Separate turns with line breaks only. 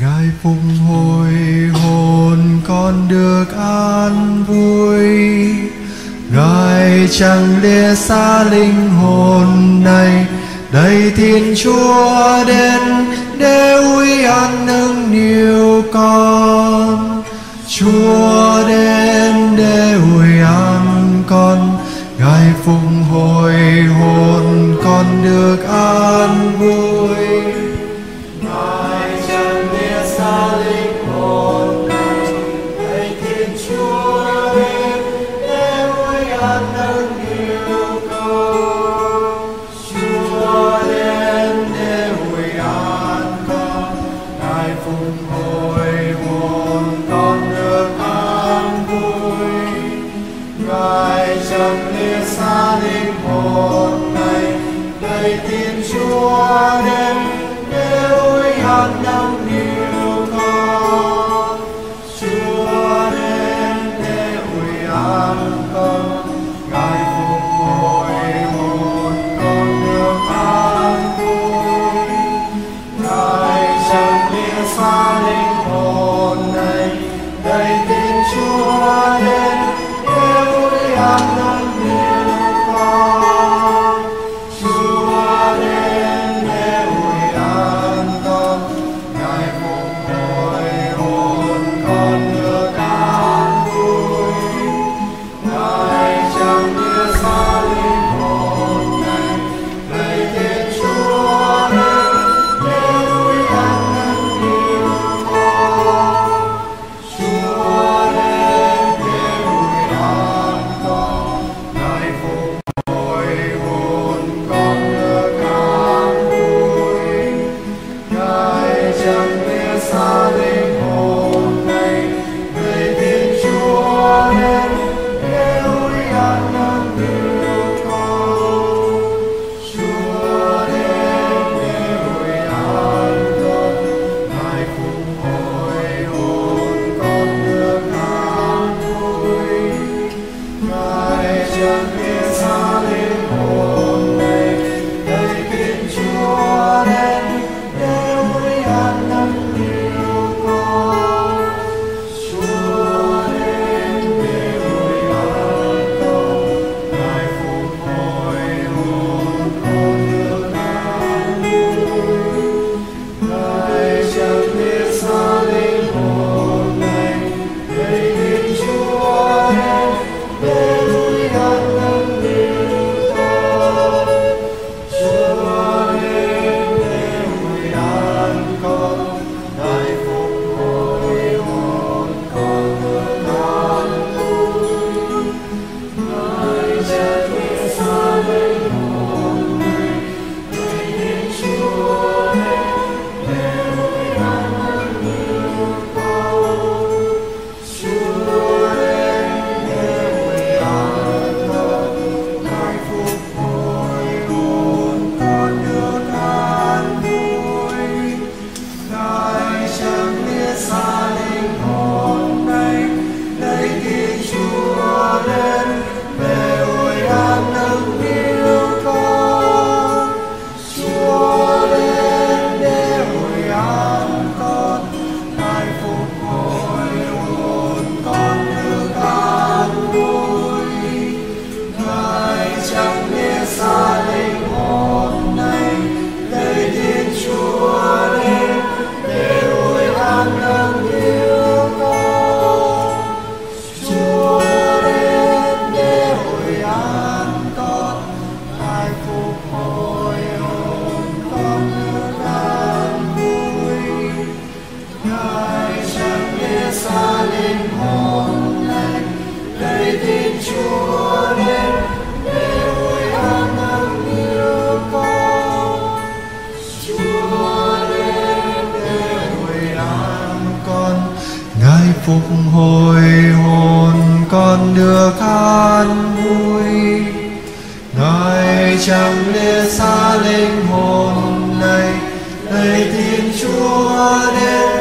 ngài phục hồi hồn con được an vui. Ngài chẳng lìa xa linh hồn này. Đầy thiên chúa đến để uy an nâng niu con. Chúa đến để uy an con. Ngài phục hồi hồn con được an vui. tin Chúa đến để ôi hát năm nhiều con Chúa đến để ôi an con ngài chẳng lẽ xa lên hôm nay lấy tin chúa đến để vui an năn yêu con chúa đến để hồi an con ngài phục hồi hồn con được an vui. Ngài chẳng lẽ xa linh hồn này lạy tin chúa đến.